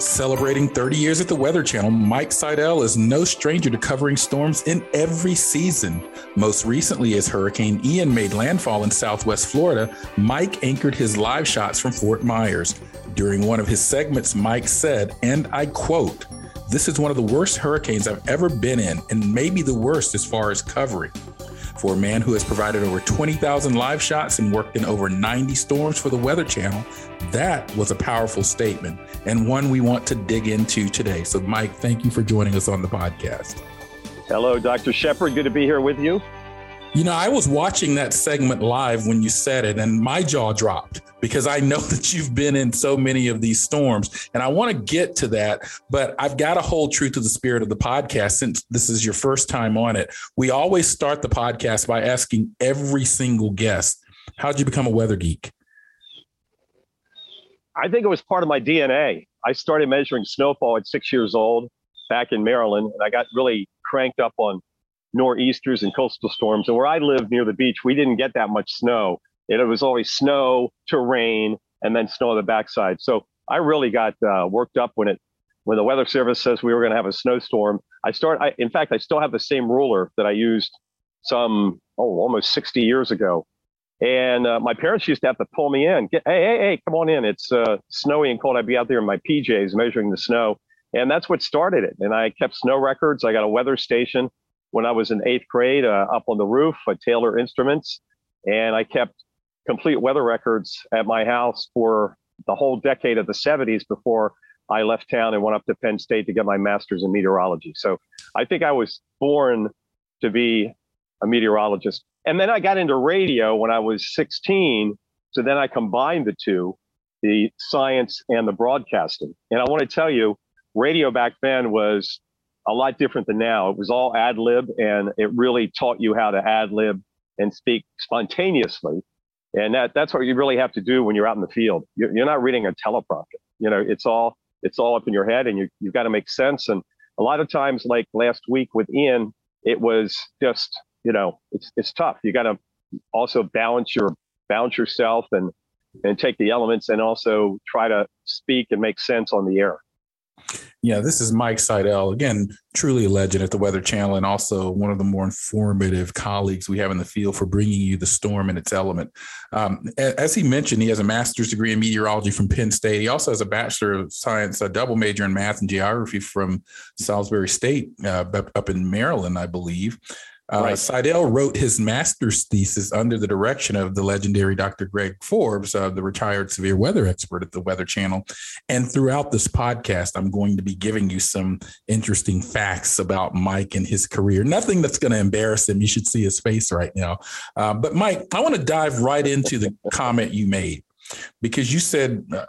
Celebrating 30 years at the Weather Channel, Mike Seidel is no stranger to covering storms in every season. Most recently, as Hurricane Ian made landfall in southwest Florida, Mike anchored his live shots from Fort Myers. During one of his segments, Mike said, and I quote, This is one of the worst hurricanes I've ever been in, and maybe the worst as far as covering. For a man who has provided over 20,000 live shots and worked in over 90 storms for the Weather Channel, that was a powerful statement and one we want to dig into today. So, Mike, thank you for joining us on the podcast. Hello, Dr. Shepard. Good to be here with you. You know, I was watching that segment live when you said it, and my jaw dropped because I know that you've been in so many of these storms. And I want to get to that, but I've got to hold true to the spirit of the podcast since this is your first time on it. We always start the podcast by asking every single guest, How'd you become a weather geek? I think it was part of my DNA. I started measuring snowfall at six years old back in Maryland, and I got really cranked up on nor'easters and coastal storms. And where I live near the beach, we didn't get that much snow. It was always snow to rain and then snow on the backside. So I really got uh, worked up when it when the weather service says we were going to have a snowstorm. I start. I, in fact, I still have the same ruler that I used some oh almost 60 years ago. And uh, my parents used to have to pull me in. Get, hey, hey, hey, come on in. It's uh, snowy and cold. I'd be out there in my PJs measuring the snow. And that's what started it. And I kept snow records. I got a weather station when I was in eighth grade uh, up on the roof at Taylor Instruments. And I kept complete weather records at my house for the whole decade of the 70s before I left town and went up to Penn State to get my master's in meteorology. So I think I was born to be a meteorologist. And then I got into radio when I was 16. So then I combined the two, the science and the broadcasting. And I want to tell you, radio back then was a lot different than now. It was all ad lib and it really taught you how to ad lib and speak spontaneously. And that, that's what you really have to do when you're out in the field. You're, you're not reading a teleprompter. You know, it's all it's all up in your head, and you you've got to make sense. And a lot of times, like last week with Ian, it was just you know it's it's tough. You got to also balance your balance yourself and and take the elements and also try to speak and make sense on the air. Yeah, this is Mike Seidel, again, truly a legend at the Weather Channel and also one of the more informative colleagues we have in the field for bringing you the storm and its element. Um, as he mentioned, he has a master's degree in meteorology from Penn State. He also has a Bachelor of Science, a double major in math and geography from Salisbury State uh, up in Maryland, I believe. Uh, right. Seidel wrote his master's thesis under the direction of the legendary Dr. Greg Forbes, uh, the retired severe weather expert at the Weather Channel. And throughout this podcast, I'm going to be giving you some interesting facts about Mike and his career. Nothing that's going to embarrass him. You should see his face right now. Uh, but, Mike, I want to dive right into the comment you made because you said uh,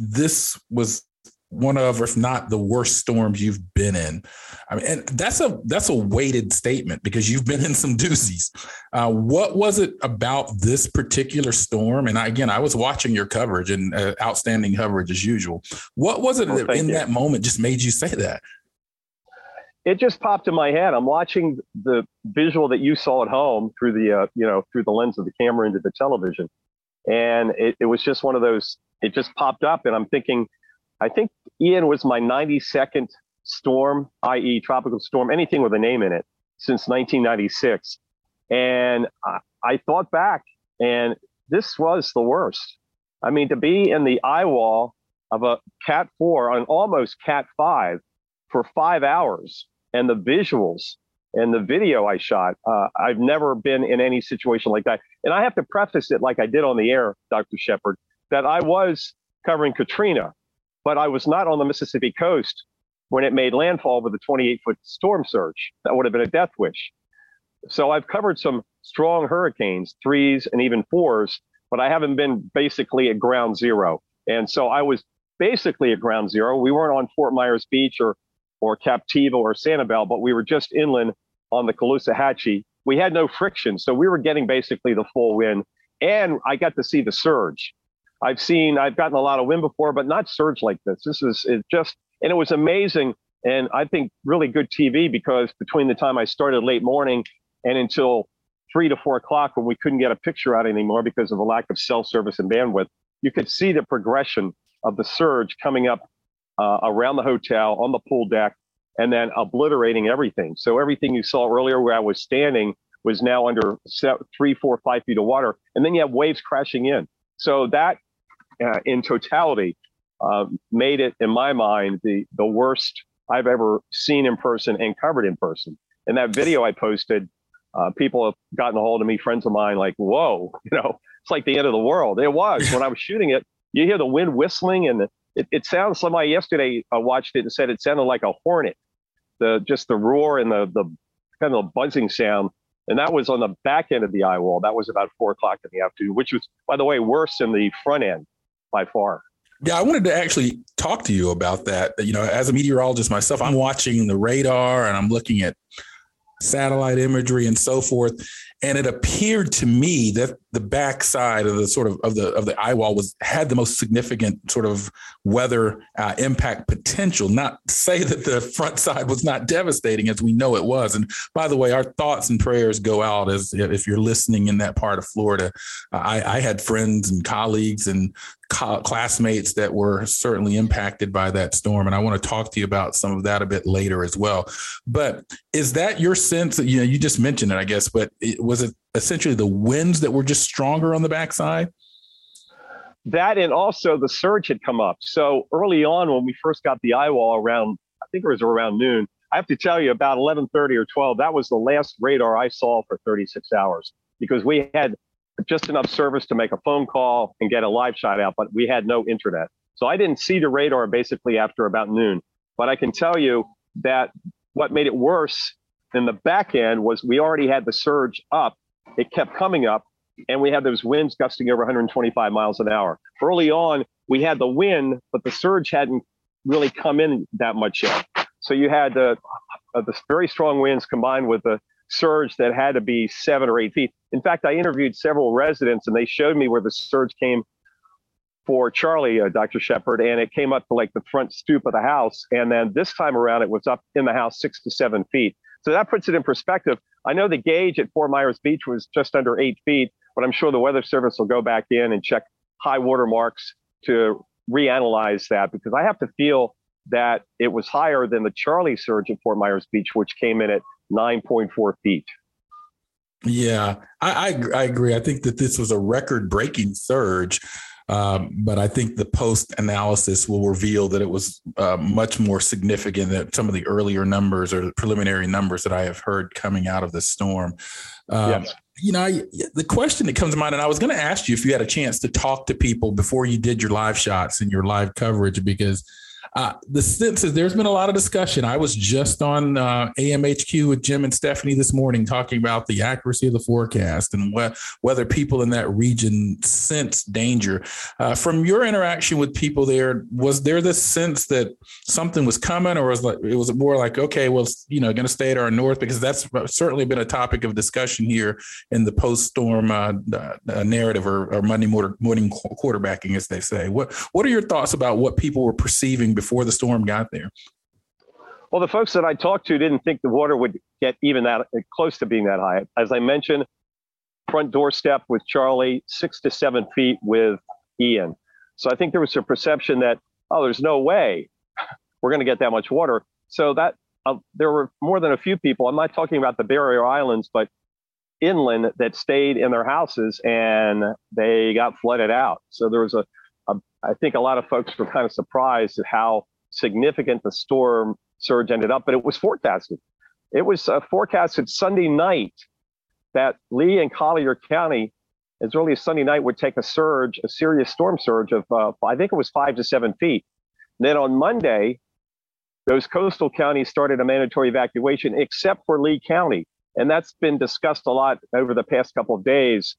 this was one of, if not the worst storms you've been in. I mean, and that's a that's a weighted statement because you've been in some doozies. Uh, what was it about this particular storm? And I, again, I was watching your coverage and uh, outstanding coverage as usual. What was it oh, that in you. that moment just made you say that? It just popped in my head. I'm watching the visual that you saw at home through the uh, you know through the lens of the camera into the television, and it, it was just one of those. It just popped up, and I'm thinking I think Ian was my 92nd storm, i.e., tropical storm, anything with a name in it, since 1996. And I, I thought back, and this was the worst. I mean, to be in the eye wall of a Cat 4 on almost Cat 5 for five hours, and the visuals and the video I shot, uh, I've never been in any situation like that. And I have to preface it like I did on the air, Dr. Shepard, that I was covering Katrina but I was not on the Mississippi coast when it made landfall with a 28 foot storm surge. That would have been a death wish. So I've covered some strong hurricanes, threes and even fours, but I haven't been basically at ground zero. And so I was basically at ground zero. We weren't on Fort Myers Beach or or Captiva or Sanibel, but we were just inland on the Caloosahatchee. We had no friction, so we were getting basically the full wind. And I got to see the surge. I've seen, I've gotten a lot of wind before, but not surge like this. This is it just, and it was amazing. And I think really good TV because between the time I started late morning and until three to four o'clock when we couldn't get a picture out anymore because of a lack of cell service and bandwidth, you could see the progression of the surge coming up uh, around the hotel on the pool deck and then obliterating everything. So everything you saw earlier where I was standing was now under three, four, five feet of water. And then you have waves crashing in. So that uh, in totality uh, made it, in my mind, the, the worst I've ever seen in person and covered in person. And that video I posted, uh, people have gotten a hold of me, friends of mine, like, whoa, you know, it's like the end of the world. It was when I was shooting it. You hear the wind whistling, and it, it sounds. Somebody yesterday uh, watched it and said it sounded like a hornet. The just the roar and the the kind of the buzzing sound, and that was on the back end of the eye wall. That was about four o'clock in the afternoon, which was, by the way, worse than the front end by far. Yeah, I wanted to actually talk to you about that. You know, as a meteorologist myself, I'm watching the radar and I'm looking at satellite imagery and so forth and it appeared to me that the backside of the sort of of the of the eye wall was had the most significant sort of weather uh, impact potential. Not say that the front side was not devastating, as we know it was. And by the way, our thoughts and prayers go out as if you're listening in that part of Florida. I, I had friends and colleagues and classmates that were certainly impacted by that storm. And I want to talk to you about some of that a bit later as well. But is that your sense you know, you just mentioned it, I guess, but it, was it essentially the winds that were just stronger on the backside? That and also the surge had come up. So early on, when we first got the eye wall around, I think it was around noon. I have to tell you, about 11:30 or 12, that was the last radar I saw for 36 hours because we had just enough service to make a phone call and get a live shot out, but we had no internet. So I didn't see the radar basically after about noon. But I can tell you that what made it worse in the back end was we already had the surge up. It kept coming up, and we had those winds gusting over 125 miles an hour. Early on, we had the wind, but the surge hadn't really come in that much yet. So you had the, uh, the very strong winds combined with the surge that had to be seven or eight feet. In fact, I interviewed several residents and they showed me where the surge came for Charley, uh, Dr. Shepard, and it came up to like the front stoop of the house. And then this time around, it was up in the house six to seven feet. So that puts it in perspective. I know the gauge at Fort Myers Beach was just under eight feet, but I'm sure the Weather Service will go back in and check high water marks to reanalyze that because I have to feel that it was higher than the Charley surge at Fort Myers Beach, which came in at 9.4 feet. Yeah, I, I, I agree. I think that this was a record breaking surge. Um, but I think the post analysis will reveal that it was uh, much more significant than some of the earlier numbers or the preliminary numbers that I have heard coming out of the storm. Um, yes. You know, I, the question that comes to mind, and I was going to ask you if you had a chance to talk to people before you did your live shots and your live coverage, because uh, the sense is there's been a lot of discussion. I was just on uh, AMHQ with Jim and Stephanie this morning talking about the accuracy of the forecast and wh- whether people in that region sense danger. Uh, from your interaction with people there, was there this sense that something was coming, or was like it was more like okay, well, you know, going to stay at our north because that's certainly been a topic of discussion here in the post-storm uh, uh, narrative or, or Monday morning quarterbacking, as they say. What What are your thoughts about what people were perceiving before? the storm got there? Well, the folks that I talked to didn't think the water would get even that close to being that high. As I mentioned, front doorstep with Charley, six to seven feet with Ian. So I think there was a perception that, oh, there's no way we're going to get that much water. So that uh, there were more than a few people. I'm not talking about the Barrier Islands, but inland that stayed in their houses and they got flooded out. So there was a I think a lot of folks were kind of surprised at how significant the storm surge ended up, but it was forecasted. It was uh, forecasted Sunday night that Lee and Collier County, as early as Sunday night, would take a surge, a serious storm surge of, uh, I think it was five to seven feet. And then on Monday, those coastal counties started a mandatory evacuation, except for Lee County. And that's been discussed a lot over the past couple of days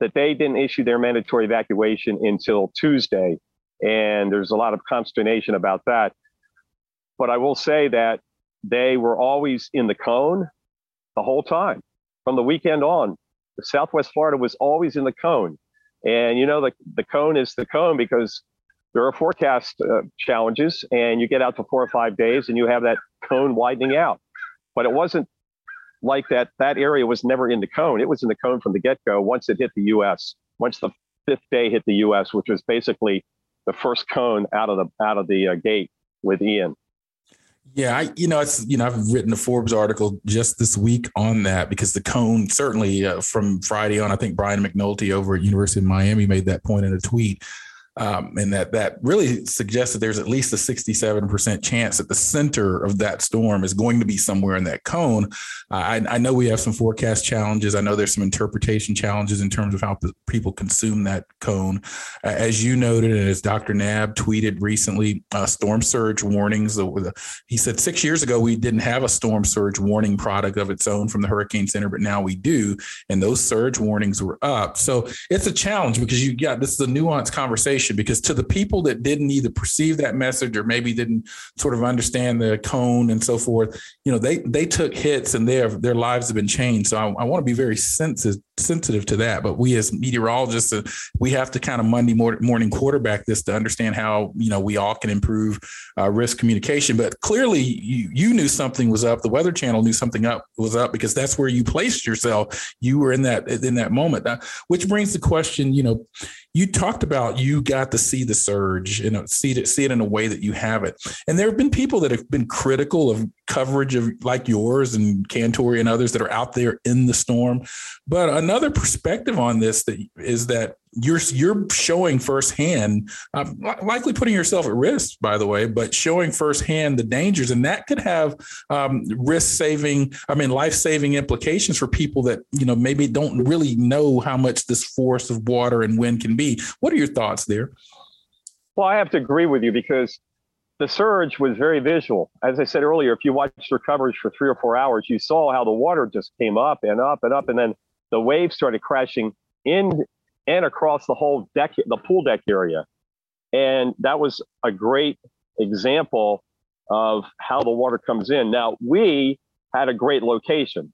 that they didn't issue their mandatory evacuation until Tuesday. And there's a lot of consternation about that. But I will say that they were always in the cone the whole time from the weekend on. Southwest Florida was always in the cone. And you know, the, the cone is the cone because there are forecast uh, challenges and you get out to four or five days and you have that cone widening out. But it wasn't like that. That area was never in the cone. It was in the cone from the get go once it hit the US, once the fifth day hit the US, which was basically the first cone out of the out of the uh, gate with Ian. Yeah, I, you know, it's you know, I've written a Forbes article just this week on that because the cone certainly uh, from Friday on. I think Brian McNoldy over at University of Miami made that point in a tweet um, and that that really suggests that there's at least a 67% chance that the center of that storm is going to be somewhere in that cone. Uh, I, I, know we have some forecast challenges. I know there's some interpretation challenges in terms of how people consume that cone. Uh, as you noted, and as Dr. Knabb tweeted recently, uh, storm surge warnings. He said six years ago we didn't have a storm surge warning product of its own from the Hurricane Center, but now we do, and those surge warnings were up. So it's a challenge because you got this is a nuanced conversation because to the people that didn't either perceive that message or maybe didn't sort of understand the cone and so forth, you know, they they took hits and their their lives have been changed. So I, I want to be very sensitive sensitive to that. But we as meteorologists, uh, we have to kind of Monday morning quarterback this to understand how you know we all can improve uh, risk communication. But clearly, you you knew something was up. The Weather Channel knew something up was up because that's where you placed yourself. You were in that in that moment. Now, which brings the question, you know, you talked about you got to see the surge, you know, see it, see it in a way that you have it. And there have been people that have been critical of coverage of like yours and Cantore and others that are out there in the storm. But another perspective on this that is that you're you're showing firsthand, uh, likely putting yourself at risk, by the way, but showing firsthand the dangers, and that could have um, risk saving, I mean, life saving implications for people that you know maybe don't really know how much this force of water and wind can be. What are your thoughts there? Well, I have to agree with you because the surge was very visual. As I said earlier, if you watched your coverage for three or four hours, you saw how the water just came up and up and up, and then the waves started crashing in and across the whole deck, the pool deck area. And that was a great example of how the water comes in. Now, we had a great location.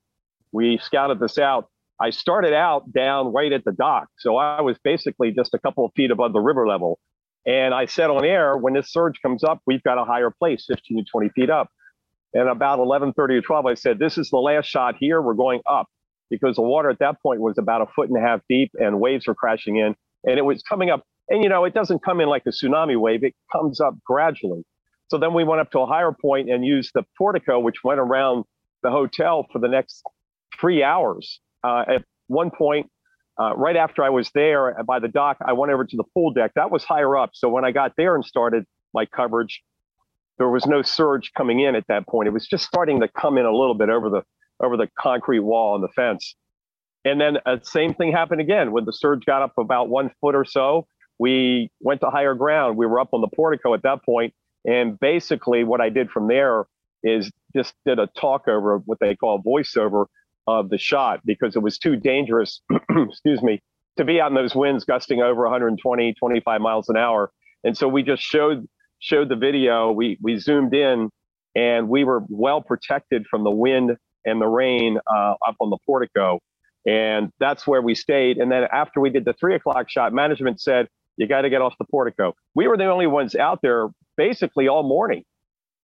We scouted this out. I started out down right at the dock. So I was basically just a couple of feet above the river level. And I said on air, when this surge comes up, we've got a higher place, 15 to 20 feet up. And about 11:30 or 12, I said, "This is the last shot here. We're going up," because the water at that point was about a foot and a half deep, and waves were crashing in, and it was coming up. And you know, it doesn't come in like a tsunami wave; it comes up gradually. So then we went up to a higher point and used the portico, which went around the hotel for the next three hours. Uh, at one point, uh, right after I was there by the dock, I went over to the pool deck. That was higher up. So when I got there and started my coverage, there was no surge coming in at that point. It was just starting to come in a little bit over the over the concrete wall and the fence. And then the uh, same thing happened again when the surge got up about one foot or so. We went to higher ground. We were up on the portico at that point, and basically what I did from there is just did a talk over what they call voiceover of the shot because it was too dangerous, excuse me, to be out in those winds gusting over 120, 25 miles an hour. And so we just showed showed the video. We we zoomed in, and we were well protected from the wind and the rain uh, up on the portico, and that's where we stayed. And then after we did the three o'clock shot, management said you got to get off the portico. We were the only ones out there basically all morning.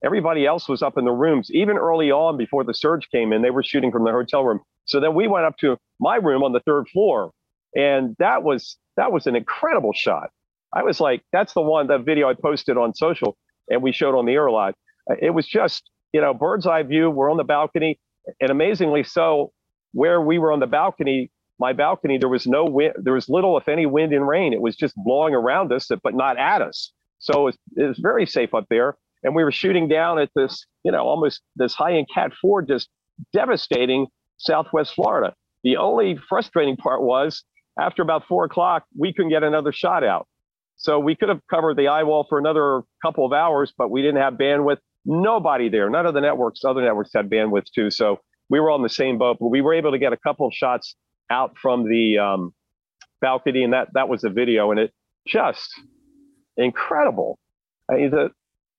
Everybody else was up in the rooms, even early on before the surge came in. They were shooting from the hotel room. So then we went up to my room on the third floor, and that was that was an incredible shot. I was like, that's the one, that video I posted on social, and we showed on the air lot. It was just, you know, bird's eye view. We're on the balcony, and amazingly so, where we were on the balcony, my balcony, there was no wind, there was little, if any, wind and rain. It was just blowing around us, but not at us. So it was, it was very safe up there and we were shooting down at this, you know, almost this high end Cat 4, just devastating Southwest Florida. The only frustrating part was after about four o'clock, we couldn't get another shot out. So we could have covered the eye wall for another couple of hours, but we didn't have bandwidth. Nobody there. None of the networks, other networks had bandwidth too. So we were on the same boat, but we were able to get a couple of shots out from the um, balcony, and that that was a video, and it just incredible. I mean, the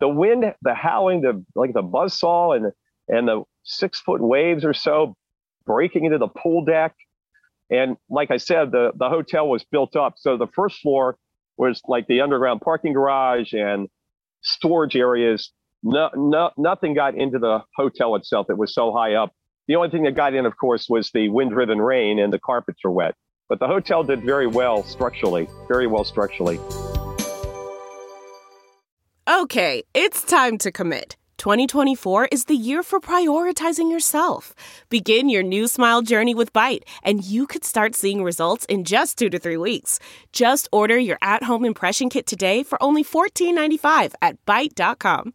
the wind, the howling, the like the buzz saw, and and the six foot waves or so breaking into the pool deck. And like I said, the the hotel was built up, so the first floor was like the underground parking garage and storage areas. No, no, nothing got into the hotel itself. It was so high up. The only thing that got in, of course, was the wind-driven rain and the carpets were wet. But the hotel did very well structurally, very well structurally. Okay, it's time to commit. 2024 is the year for prioritizing yourself. Begin your new smile journey with Byte, and you could start seeing results in just two to three weeks. Just order your at home impression kit today for only $14.95 at Byte.com.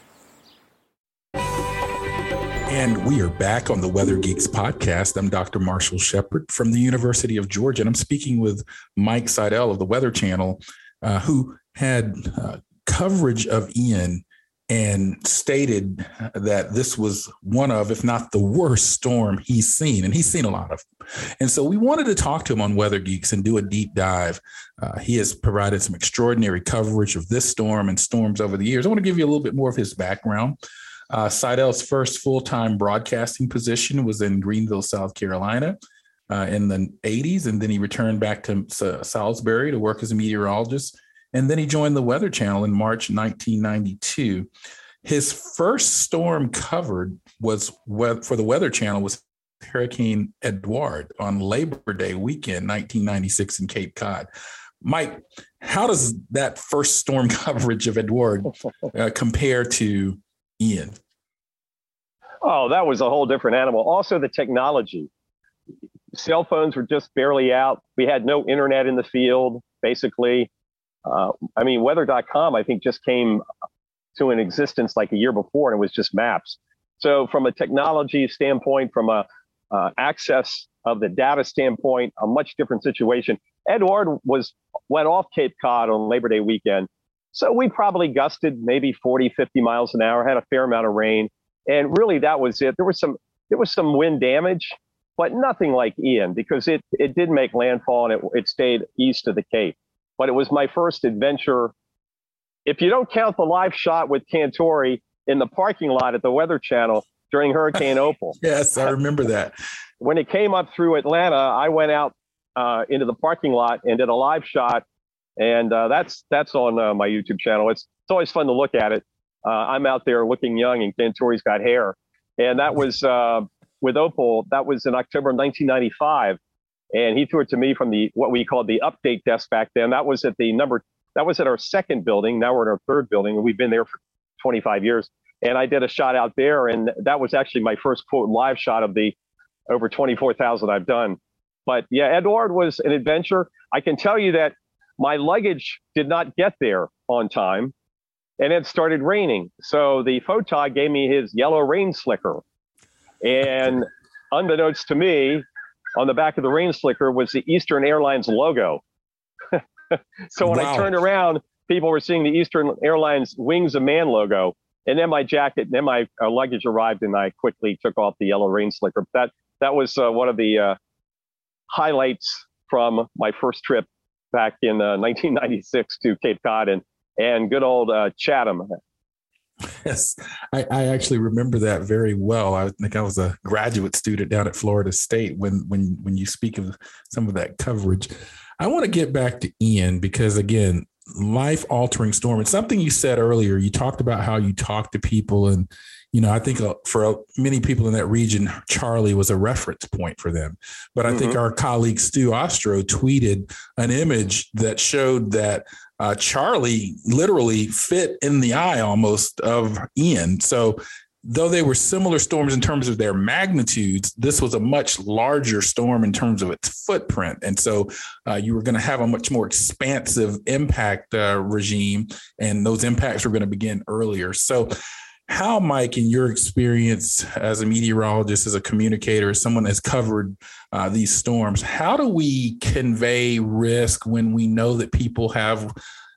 And we are back on the Weather Geeks podcast. I'm Dr. Marshall Shepard from the University of Georgia, and I'm speaking with Mike Seidel of the Weather Channel, uh, who had uh, coverage of Ian and stated that this was one of, if not the worst storm he's seen, and he's seen a lot of. And so we wanted to talk to him on Weather Geeks and do a deep dive. Uh, he has provided some extraordinary coverage of this storm and storms over the years. I want to give you a little bit more of his background. Uh, Seidel's first full time broadcasting position was in Greenville, South Carolina. Uh, in the 80s, and then he returned back to Salisbury to work as a meteorologist and then he joined the Weather Channel in March 1992. His first storm covered was for the Weather Channel was Hurricane Edouard on Labor Day weekend, 1996 in Cape Cod. Mike, how does that first storm coverage of Edouard uh, compare to Ian? Oh, that was a whole different animal. Also, the technology. Cell phones were just barely out. We had no internet in the field, basically. Uh, I mean, weather.com, I think, just came to an existence like a year before and it was just maps. So, from a technology standpoint, from a uh, access of the data standpoint, a much different situation. Edouard was went off Cape Cod on Labor Day weekend. So we probably gusted maybe 40, 50 miles an hour, had a fair amount of rain. And really that was it. There was some there was some wind damage, but nothing like Ian because it it did make landfall and it, it stayed east of the Cape but it was my first adventure. If you don't count the live shot with Cantore in the parking lot at the Weather Channel during Hurricane Opal. yes, I remember that. When it came up through Atlanta, I went out uh, into the parking lot and did a live shot, and uh, that's that's on uh, my YouTube channel. It's it's always fun to look at it. Uh, I'm out there looking young, and Cantore's got hair, and that was uh, with Opal. That was in October 1995 and he threw it to me from the what we called the update desk back then. That was at the number that was at our second building. Now we're in our third building, and we've been there for 25 years. And I did a shot out there, and that was actually my first quote live shot of the over 24,000 I've done. But yeah, Edouard was an adventure. I can tell you that my luggage did not get there on time, and it started raining. So the photog gave me his yellow rain slicker, and unbeknownst to me, on the back of the rain slicker was the Eastern Airlines logo. so when wow. I turned around, people were seeing the Eastern Airlines Wings of Man logo. And then my jacket, and then my uh, luggage arrived, and I quickly took off the yellow rain slicker. That that was uh, one of the uh, highlights from my first trip back in 1996 uh, to Cape Cod and and good old uh, Chatham. Yes, I, I, actually remember that very well. I think I was a graduate student down at Florida State when when when you speak of some of that coverage. I want to get back to Ian because again, life altering storm. It's something you said earlier. You talked about how you talk to people and you know, I think uh, for many people in that region, Charley was a reference point for them. But I mm-hmm. think our colleague Stu Ostro tweeted an image that showed that uh, Charley literally fit in the eye almost of Ian. So though they were similar storms in terms of their magnitudes, this was a much larger storm in terms of its footprint. And so uh, you were going to have a much more expansive impact uh, regime, and those impacts were going to begin earlier. So, how, Mike, in your experience as a meteorologist, as a communicator, as someone that's covered uh, these storms, how do we convey risk when we know that people have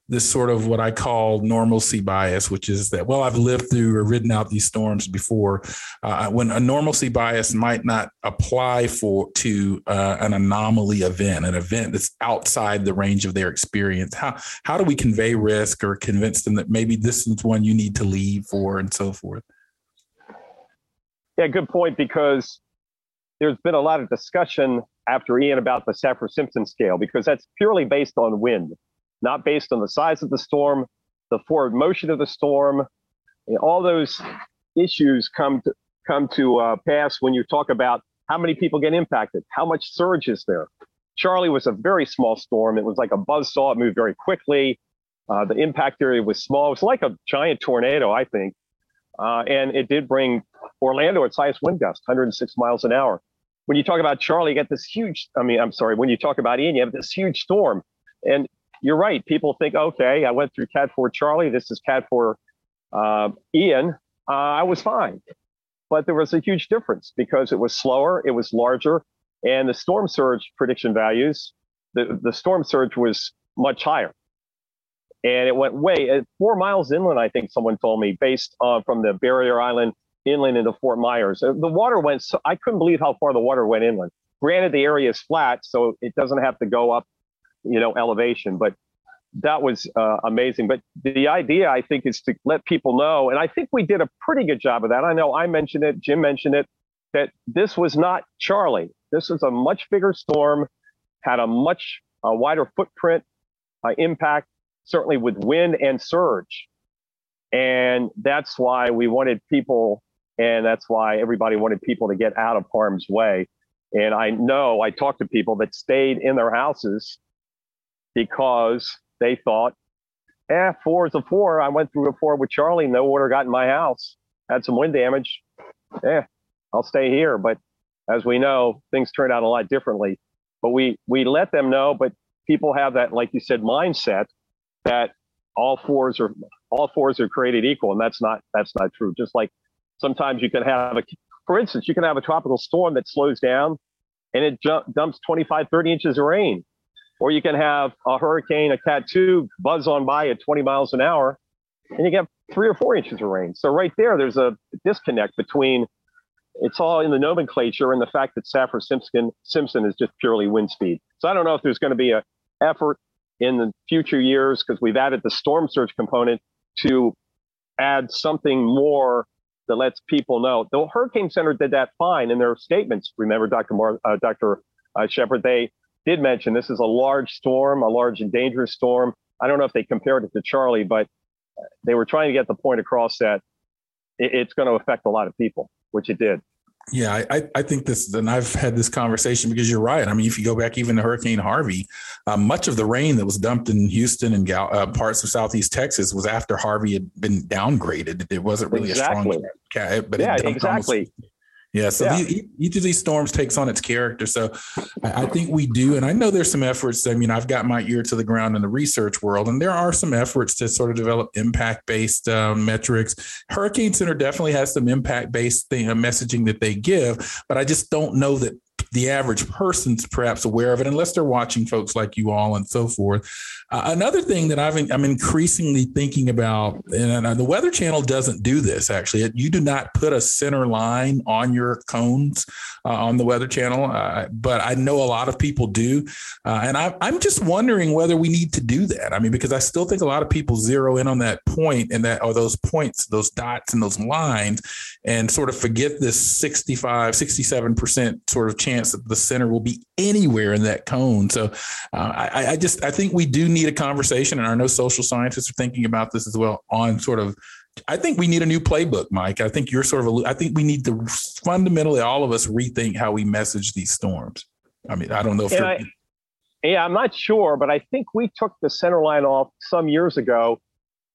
this sort of what I call normalcy bias, which is that, well, I've lived through or ridden out these storms before. Uh, when a normalcy bias might not apply for to uh, an anomaly event, an event that's outside the range of their experience. How how do we convey risk or convince them that maybe this is one you need to leave for and so forth? Yeah, good point. Because there's been a lot of discussion after Ian about the Saffir Simpson scale because that's purely based on wind not based on the size of the storm, the forward motion of the storm. all those issues come to come to uh, pass when you talk about how many people get impacted, how much surge is there. Charley was a very small storm. It was like a buzz saw. It moved very quickly. Uh, the impact area was small. It was like a giant tornado, I think. Uh, and it did bring Orlando its highest wind gust, 106 miles an hour. When you talk about Charley, you get this huge, I mean, I'm sorry, when you talk about Ian, you have this huge storm. And you're right. People think, okay, I went through Cat 4 Charley. This is Cat 4 uh, Ian. Uh, I was fine. But there was a huge difference because it was slower, it was larger, and the storm surge prediction values, the, the storm surge was much higher. And it went way uh, four miles inland, I think someone told me, based on from the barrier island inland into Fort Myers. Uh, the water went, so, I couldn't believe how far the water went inland. Granted, the area is flat, so it doesn't have to go up you know, elevation. But that was uh, amazing. But the idea, I think, is to let people know, and I think we did a pretty good job of that. I know I mentioned it, Jim mentioned it, that this was not Charley This was a much bigger storm, had a much uh, wider footprint, uh, impact, certainly with wind and surge. And that's why we wanted people, and that's why everybody wanted people to get out of harm's way. And I know I talked to people that stayed in their houses because they thought, eh, four is a four. I went through a four with Charley. No water got in my house. Had some wind damage. Yeah, I'll stay here. But as we know, things turned out a lot differently. But we we let them know. But people have that, like you said, mindset that all fours are all fours are created equal, and that's not that's not true. Just like sometimes you can have a, for instance, you can have a tropical storm that slows down and it dumps 25, 30 inches of rain or you can have a hurricane, a cat two buzz on by at 20 miles an hour, and you get three or four inches of rain. So right there, there's a disconnect between it's all in the nomenclature and the fact that Saffir Simpson Simpson is just purely wind speed. So I don't know if there's going to be a effort in the future years because we've added the storm surge component to add something more that lets people know. The Hurricane Center did that fine in their statements. Remember, Dr. Mar- uh, Dr. Uh, Shepard, they did mention this is a large storm, a large and dangerous storm. I don't know if they compared it to Charley, but they were trying to get the point across that it's going to affect a lot of people, which it did. Yeah, I, I think this, and I've had this conversation because you're right. I mean, if you go back even to Hurricane Harvey, uh, much of the rain that was dumped in Houston and uh, parts of Southeast Texas was after Harvey had been downgraded. It wasn't really exactly. a strong, but yeah, exactly. Almost, yeah. So yeah. The, each of these storms takes on its character. So I, I, think we do. And I know there's some efforts. I mean, I've got my ear to the ground in the research world, and there are some efforts to sort of develop impact based um, metrics. Hurricane Center definitely has some impact based thing, uh, messaging that they give, but I just don't know that the average person's perhaps aware of it unless they're watching folks like you all and so forth. Uh, another thing that I've, I'm increasingly thinking about, and the Weather Channel doesn't do this actually. You do not put a center line on your cones uh, on the Weather Channel, uh, but I know a lot of people do, uh, and I, I'm just wondering whether we need to do that. I mean, because I still think a lot of people zero in on that point and that or those points, those dots and those lines, and sort of forget this 65, 67 percent sort of chance that the center will be anywhere in that cone. So uh, I, I just I think we do need a conversation, and I know social scientists are thinking about this as well on sort of I think we need a new playbook, Mike. I think you're sort of. A, I think we need to fundamentally all of us rethink how we message these storms. I mean, I don't know if. I, yeah, I'm not sure, but I think we took the center line off some years ago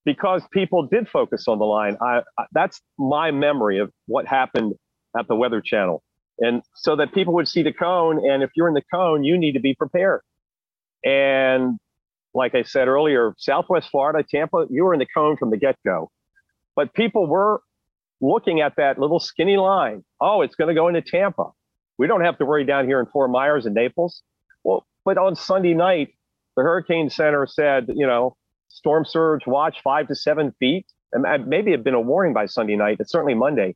because people did focus on the line. I, I, that's my memory of what happened at the Weather Channel, and so that people would see the cone, and if you're in the cone, you need to be prepared. And like I said earlier, Southwest Florida, Tampa, you were in the cone from the get go. But people were looking at that little skinny line. Oh, it's going to go into Tampa. We don't have to worry down here in Fort Myers and Naples. Well, but on Sunday night, the Hurricane Center said, you know, storm surge watch five to seven feet. And maybe it had been a warning by Sunday night. It's certainly Monday.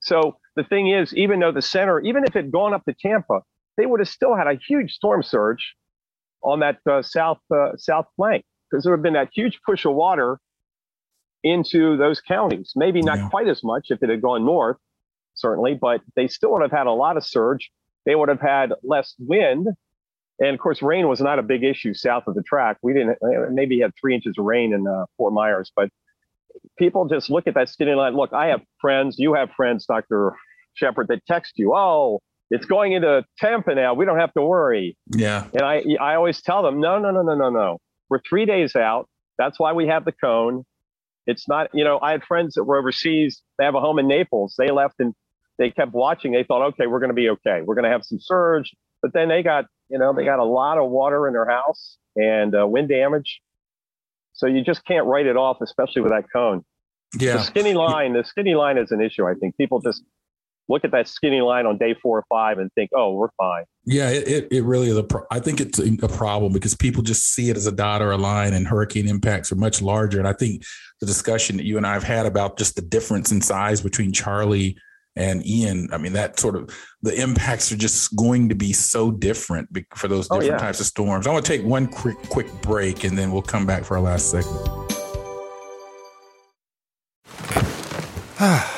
So the thing is, even though the center, even if it had gone up to Tampa, they would have still had a huge storm surge on that uh, south uh, south flank because there would have been that huge push of water into those counties. Maybe not yeah. quite as much if it had gone north, certainly, but they still would have had a lot of surge. They would have had less wind. And of course, rain was not a big issue south of the track. We didn't, uh, maybe had three inches of rain in uh, Fort Myers, but people just look at that skinny line. Look, I have friends, you have friends, Dr. Shepard, that text you, oh, it's going into Tampa now. We don't have to worry. Yeah. And I, I always tell them, no, no, no, no, no, no. We're three days out. That's why we have the cone. It's not, you know, I had friends that were overseas. They have a home in Naples. They left and they kept watching. They thought, okay, we're going to be okay. We're going to have some surge. But then they got, you know, they got a lot of water in their house and uh, wind damage. So you just can't write it off, especially with that cone. Yeah. The skinny line, the skinny line is an issue. I think people just look at that skinny line on day four or five and think, oh, we're fine. Yeah, it, it, it really is a pro- I think it's a problem because people just see it as a dot or a line and hurricane impacts are much larger. And I think the discussion that you and I have had about just the difference in size between Charley and Ian, I mean, that sort of the impacts are just going to be so different for those different oh, yeah. types of storms. I want to take one quick quick break and then we'll come back for our last segment.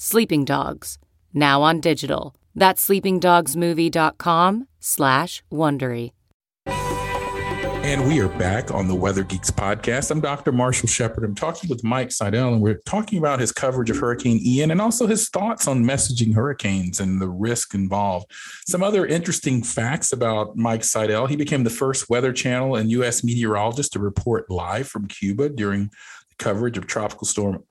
Sleeping Dogs, now on digital. That's sleepingdogsmovie.com slash Wondery. And we are back on the Weather Geeks podcast. I'm Dr. Marshall Shepard. I'm talking with Mike Seidel, and we're talking about his coverage of Hurricane Ian and also his thoughts on messaging hurricanes and the risk involved. Some other interesting facts about Mike Seidel. He became the first Weather Channel and U.S. meteorologist to report live from Cuba during coverage of Tropical Storm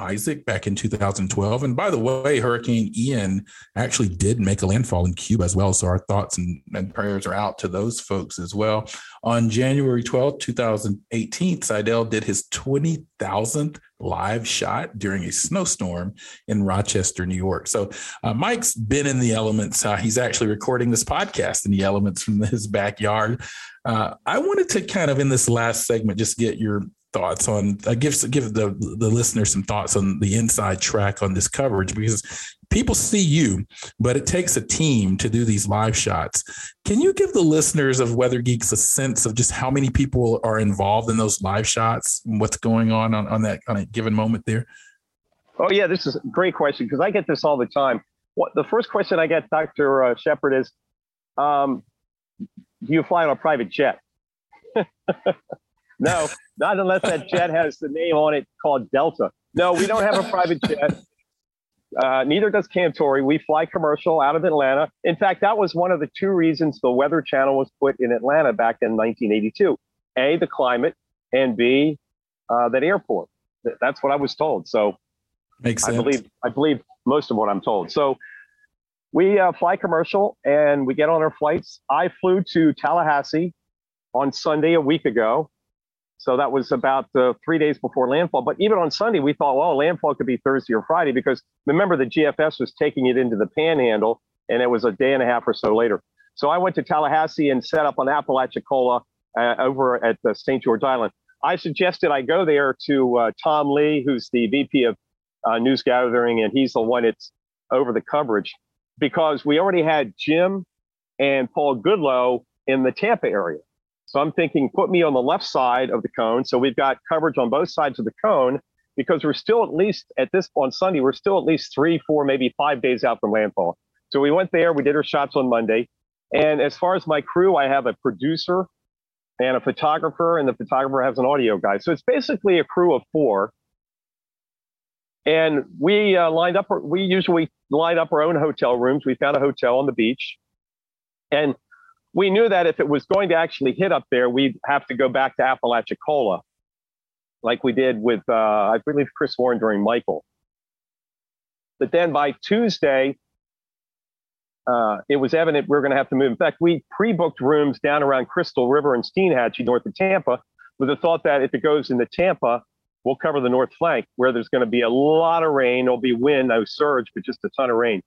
Isaac back in 2012. And by the way, Hurricane Ian actually did make a landfall in Cuba as well. So our thoughts and, and prayers are out to those folks as well. On January 12, 2018, Seidel did his 20,000th live shot during a snowstorm in Rochester, New York. So uh, Mike's been in the elements. Uh, he's actually recording this podcast in the elements from his backyard. Uh, I wanted to kind of in this last segment just get your thoughts on uh, give give the the listener some thoughts on the inside track on this coverage because people see you but it takes a team to do these live shots. Can you give the listeners of weather geeks a sense of just how many people are involved in those live shots and what's going on on, on that on a given moment there? Oh yeah this is a great question because i get this all the time. What the first question i get dr uh, shepard is um, do you fly on a private jet no, not unless that jet has the name on it called Delta. No, we don't have a private jet. Uh, neither does Cantore. We fly commercial out of Atlanta. In fact, that was one of the two reasons the Weather Channel was put in Atlanta back in 1982. A, the climate, and B, uh, that airport. That's what I was told. So Makes sense. I believe I believe most of what I'm told. So we uh, fly commercial and we get on our flights. I flew to Tallahassee on Sunday a week ago. So that was about uh, three days before landfall. But even on Sunday, we thought, well, landfall could be Thursday or Friday because remember the GFS was taking it into the panhandle and it was a day and a half or so later. So I went to Tallahassee and set up on Apalachicola uh, over at the St. George Island. I suggested I go there to uh, Tom Lee, who's the VP of uh, news gathering, and he's the one that's over the coverage because we already had Jim and Paul Goodloe in the Tampa area. So I'm thinking, put me on the left side of the cone. So we've got coverage on both sides of the cone because we're still at least at this on Sunday, we're still at least three, four, maybe five days out from landfall. So we went there, we did our shots on Monday. And as far as my crew, I have a producer and a photographer, and the photographer has an audio guy. So it's basically a crew of four. And we uh, lined up, we usually line up our own hotel rooms. We found a hotel on the beach. And we knew that if it was going to actually hit up there, we'd have to go back to Apalachicola, like we did with, uh, I believe, Chris Warren during Michael. But then by Tuesday, uh, it was evident we are going to have to move. In fact, we pre-booked rooms down around Crystal River and Steinhatchee, north of Tampa, with the thought that if it goes into Tampa, we'll cover the north flank where there's going to be a lot of rain. There'll be wind, no surge, but just a ton of rain.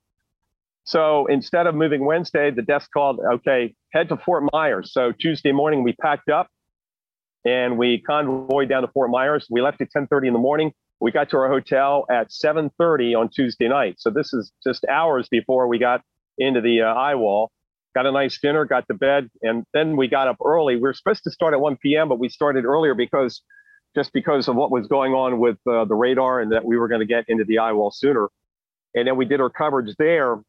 So instead of moving Wednesday, the desk called, okay, head to Fort Myers. So Tuesday morning, we packed up and we convoyed down to Fort Myers. We left at 10:30 in the morning. We got to our hotel at 7:30 on Tuesday night. So this is just hours before we got into the uh, eye wall. Got a nice dinner, got to bed, and then we got up early. We were supposed to start at 1 p.m., but we started earlier because just because of what was going on with uh, the radar and that we were going to get into the eye wall sooner. And then we did our coverage there.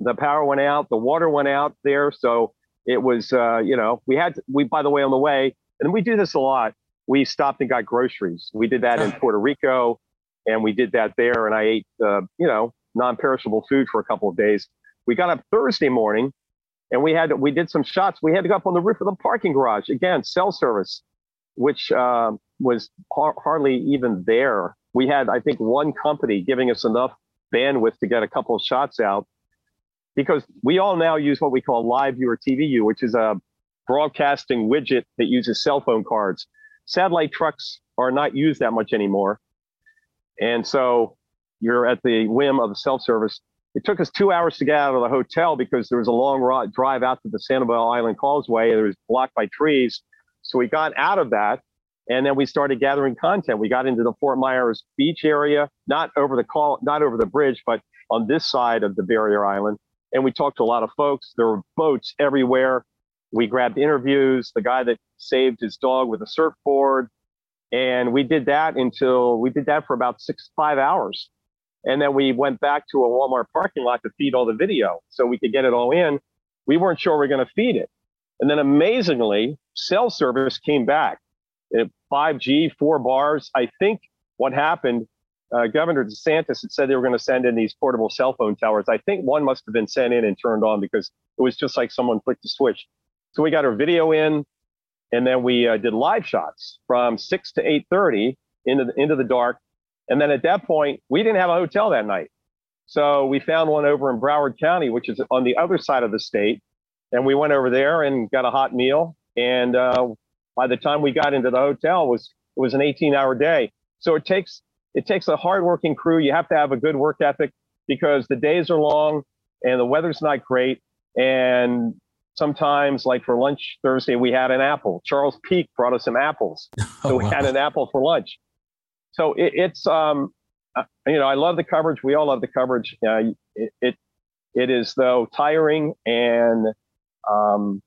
The power went out, the water went out there, so it was uh, you know we had to, we by the way on the way, and we do this a lot. We stopped and got groceries. We did that in Puerto Rico, and we did that there. And I ate uh, you know non-perishable food for a couple of days. We got up Thursday morning and we had we did some shots. We had to go up on the roof of the parking garage again, cell service, which uh, was har- hardly even there. We had I think one company giving us enough bandwidth to get a couple of shots out because we all now use what we call LiveU or TVU, which is a broadcasting widget that uses cell phone cards. Satellite trucks are not used that much anymore. And so you're at the whim of the self service. It took us two hours to get out of the hotel because there was a long drive out to the Sanibel Island Causeway. It was blocked by trees. So we got out of that and then we started gathering content. We got into the Fort Myers beach area, not over the call, not over the bridge, but on this side of the barrier island. And we talked to a lot of folks. There were boats everywhere. We grabbed interviews. The guy that saved his dog with a surfboard, and we did that until we did that for about six five hours. And then we went back to a Walmart parking lot to feed all the video so we could get it all in. We weren't sure we were going to feed it. And then amazingly, cell service came back. 5G, four bars. I think what happened, uh, Governor DeSantis had said they were going to send in these portable cell phone towers. I think one must have been sent in and turned on because it was just like someone flicked a switch. So we got our video in, and then we uh, did live shots from 6 to 8.30 into the, into the dark and then at that point, we didn't have a hotel that night. So we found one over in Broward County, which is on the other side of the state. And we went over there and got a hot meal. And uh, by the time we got into the hotel, it was it was an 18 hour day. So it takes it takes a hardworking crew. You have to have a good work ethic because the days are long and the weather's not great. And sometimes, like for lunch Thursday, we had an apple. Charles Peak brought us some apples, so we had an apple for lunch so it, it's um, uh, you know I love the coverage. We all love the coverage. Uh, it, it, it is though tiring and um,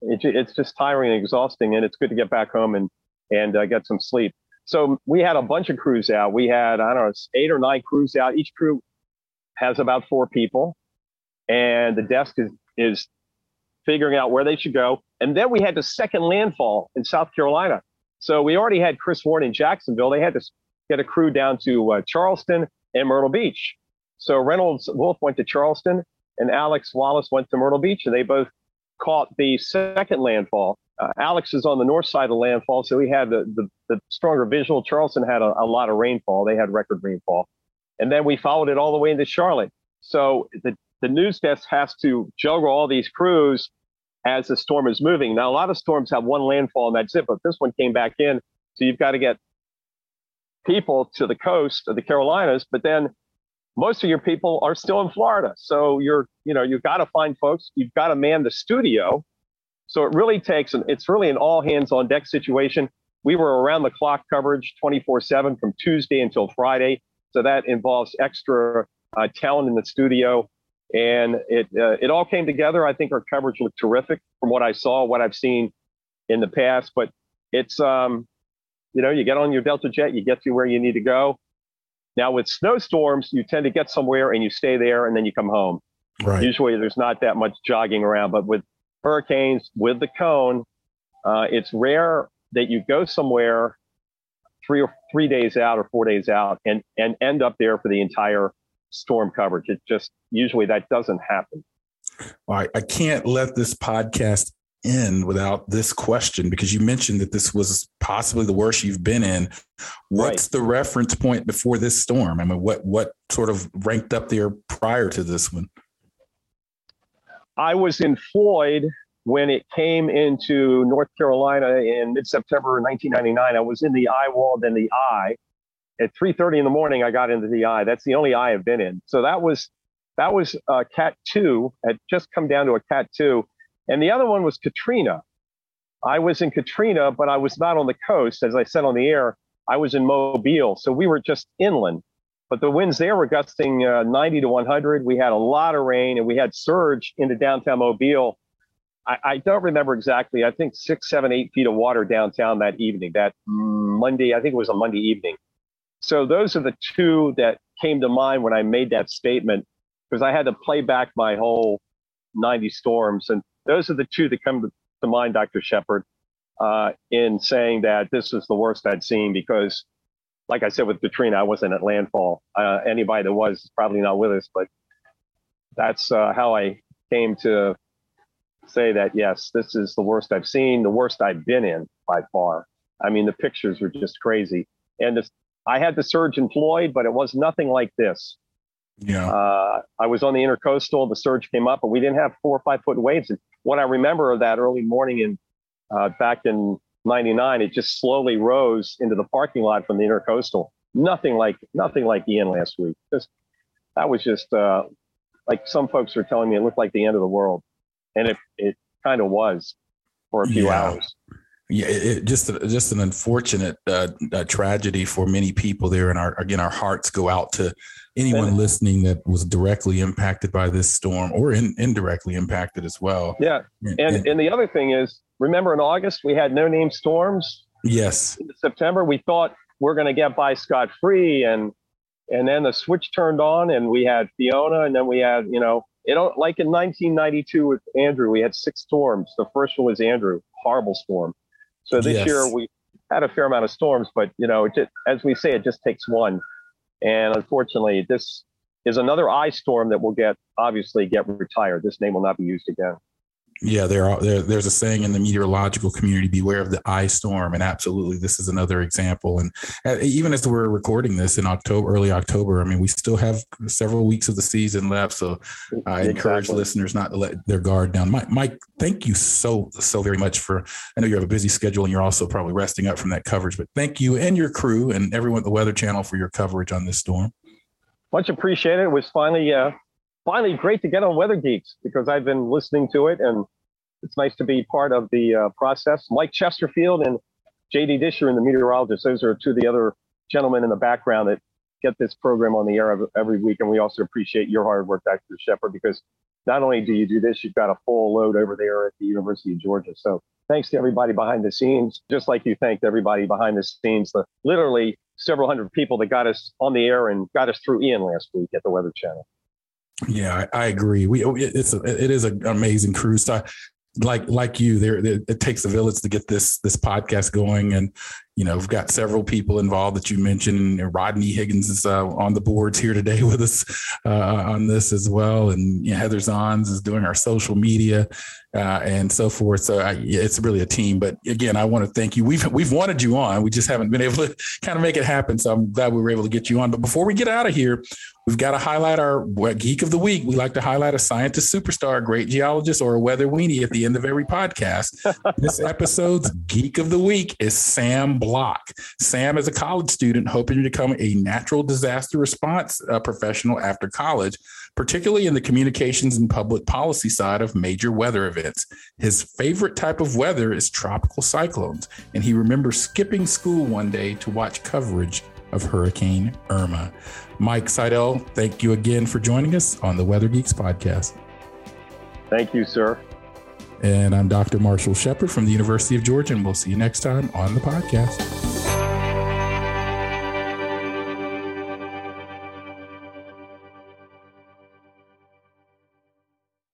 it, it's just tiring and exhausting. And it's good to get back home and and uh, get some sleep. So we had a bunch of crews out. We had I don't know eight or nine crews out. Each crew has about four people, and the desk is is figuring out where they should go. And then we had the second landfall in South Carolina. So we already had Chris Warren in Jacksonville. They had to get a crew down to uh, Charleston and Myrtle Beach. So Reynolds Wolf went to Charleston and Alex Wallace went to Myrtle Beach, and they both caught the second landfall. Uh, Alex is on the north side of landfall, so he had the, the, the stronger visual. Charleston had a, a, lot of rainfall. They had record rainfall. and then we followed it all the way into Charlotte. So the the news desk has to juggle all these crews as the storm is moving. Now, a lot of storms have one landfall and that's it, but this one came back in. So you've got to get people to the coast of the Carolinas, but then most of your people are still in Florida. So you're, you know, you've got to find folks, you've got to man the studio. So it really takes, an, it's really an all hands on deck situation. We were around the clock coverage 24 7 from Tuesday until Friday. So that involves extra uh, talent in the studio and it uh, it all came together. I think our coverage looked terrific from what I saw, what I've seen in the past. But it's um, you know, you get on your Delta jet, you get to where you need to go. Now with snowstorms, you tend to get somewhere and you stay there, and then you come home. Right. Usually, there's not that much jogging around. But with hurricanes, with the cone, uh, it's rare that you go somewhere three or three days out or four days out and and end up there for the entire storm coverage. It just usually that doesn't happen. Well, I, I can't let this podcast end without this question because you mentioned that this was possibly the worst you've been in. What's right. the reference point before this storm? I mean, what what sort of ranked up there prior to this one? I was in Floyd when it came into North Carolina in mid-September 1999. I was in the eye wall, then the eye, at 3:30 in the morning, I got into the eye. That's the only eye I've been in. So that was that was uh, Cat two. Had just come down to a Cat two, and the other one was Katrina. I was in Katrina, but I was not on the coast, as I said on the air. I was in Mobile, so we were just inland. But the winds there were gusting uh, 90 to 100. We had a lot of rain, and we had surge into downtown Mobile. I, I, don't remember exactly. I think six, seven, eight feet of water downtown that evening. That Monday, I think it was a Monday evening. So those are the two that came to mind when I made that statement because I had to play back my whole 90 storms. And those are the two that come to mind, Dr. Shepard, uh, in saying that this is the worst I'd seen because, like I said with Katrina, I wasn't at landfall. Uh, anybody that was is probably not with us, but that's uh, how I came to say that, yes, this is the worst I've seen, the worst I've been in by far. I mean, the pictures were just crazy. And the, I had the surge in Floyd, but it was nothing like this. Yeah. Uh, I was on the intercoastal. The surge came up, but we didn't have four or five foot waves. And what I remember of that early morning in uh, back in '99, it just slowly rose into the parking lot from the intercoastal. Nothing like nothing like Ian last week. Just that was just uh, like some folks were telling me it looked like the end of the world, and it it kind of was for a few yeah. hours yeah, it, just just an unfortunate uh, uh, tragedy for many people there, and our again our hearts go out to anyone and, listening that was directly impacted by this storm or in, indirectly impacted as well. Yeah, and, and, and the other thing is, remember in August we had no name storms. Yes. In September we thought we're going to get by scot free, and and then the switch turned on, and we had Fiona, and then we had you know it like in 1992 with Andrew, we had six storms. The first one was Andrew, horrible storm. So this yes. year we had a fair amount of storms, but you know, just, as we say, it just takes one. And unfortunately, this is another I storm that will get obviously get retired. This name will not be used again. Yeah, there are there, there's a saying in the meteorological community: "Beware of the I storm." And absolutely, this is another example. And even as we're recording this in October, early October, I mean, we still have several weeks of the season left. So I exactly. encourage listeners not to let their guard down. Mike, Mike, thank you so so very much for. I know you have a busy schedule, and you're also probably resting up from that coverage. But thank you and your crew and everyone at the Weather Channel for your coverage on this storm. Much appreciated. It was finally uh, finally great to get on Weather Geeks because I've been listening to it and it's nice to be part of the uh, process. Mike Chesterfield and JD Disher and the meteorologist, those are two of the other gentlemen in the background that get this program on the air every week. And we also appreciate your hard work, Dr. Shepard, because not only do you do this, you've got a full load over there at the University of Georgia. So thanks to everybody behind the scenes, just like you thanked everybody behind the scenes, the literally several hundred people that got us on the air and got us through Ian last week at the Weather Channel. Yeah, I, I agree. We it's a, it is an amazing crews. So like like you, there it takes a village to get this this podcast going, and you know, we've got several people involved that you mentioned. Rodney Higgins is uh, on the boards here today with us uh, on this as well, and you know, Heather Zons is doing our social media uh, and so forth. So I, it's really a team. But again, I want to thank you. We've we've wanted you on. We just haven't been able to kind of make it happen. So I'm glad we were able to get you on. But before we get out of here, we've got to highlight our geek of the week. We like to highlight a scientist superstar, a great geologist, or a weather weenie at the end of every podcast. this episode's geek of the week is Sam Block. Sam is a college student hoping to become a natural disaster response uh, professional after college particularly in the communications and public policy side of major weather events. His favorite type of weather is tropical cyclones, and he remembers skipping school one day to watch coverage of Hurricane Irma. Mike Seidel, thank you again for joining us on the Weather Geeks podcast. Thank you, sir. And I'm Dr. Marshall Shepard from the University of Georgia, and we'll see you next time on the podcast.